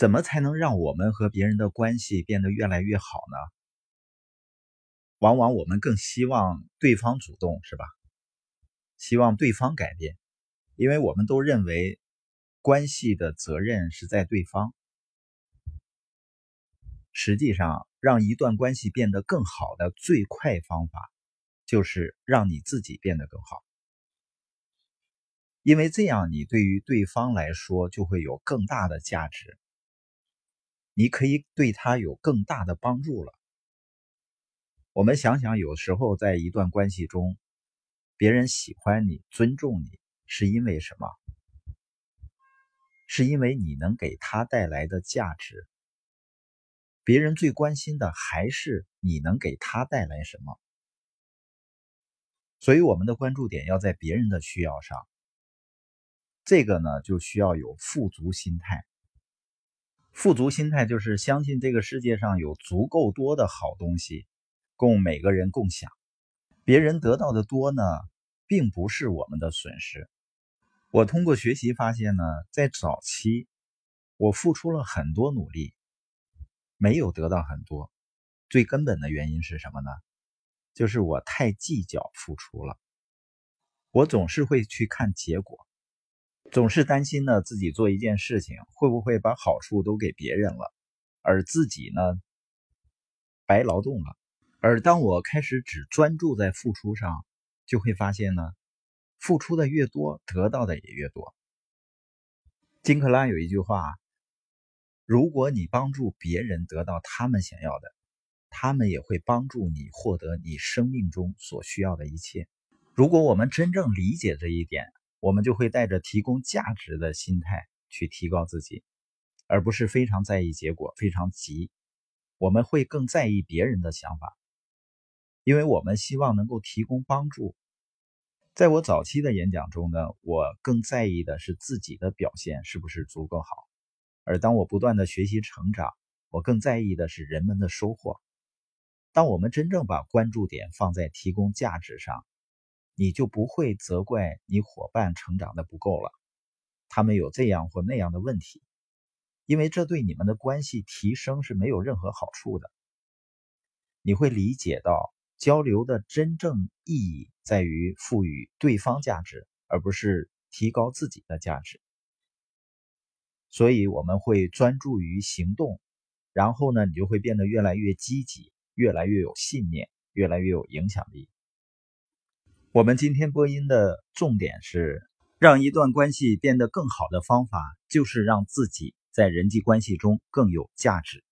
怎么才能让我们和别人的关系变得越来越好呢？往往我们更希望对方主动，是吧？希望对方改变，因为我们都认为关系的责任是在对方。实际上，让一段关系变得更好的最快方法，就是让你自己变得更好。因为这样，你对于对方来说就会有更大的价值，你可以对他有更大的帮助了。我们想想，有时候在一段关系中，别人喜欢你、尊重你，是因为什么？是因为你能给他带来的价值。别人最关心的还是你能给他带来什么。所以，我们的关注点要在别人的需要上。这个呢，就需要有富足心态。富足心态就是相信这个世界上有足够多的好东西，供每个人共享。别人得到的多呢，并不是我们的损失。我通过学习发现呢，在早期，我付出了很多努力，没有得到很多。最根本的原因是什么呢？就是我太计较付出了。我总是会去看结果。总是担心呢，自己做一件事情会不会把好处都给别人了，而自己呢白劳动了。而当我开始只专注在付出上，就会发现呢，付出的越多，得到的也越多。金克拉有一句话：如果你帮助别人得到他们想要的，他们也会帮助你获得你生命中所需要的一切。如果我们真正理解这一点，我们就会带着提供价值的心态去提高自己，而不是非常在意结果、非常急。我们会更在意别人的想法，因为我们希望能够提供帮助。在我早期的演讲中呢，我更在意的是自己的表现是不是足够好；而当我不断的学习成长，我更在意的是人们的收获。当我们真正把关注点放在提供价值上。你就不会责怪你伙伴成长的不够了，他们有这样或那样的问题，因为这对你们的关系提升是没有任何好处的。你会理解到交流的真正意义在于赋予对方价值，而不是提高自己的价值。所以我们会专注于行动，然后呢，你就会变得越来越积极，越来越有信念，越来越有影响力。我们今天播音的重点是，让一段关系变得更好的方法，就是让自己在人际关系中更有价值。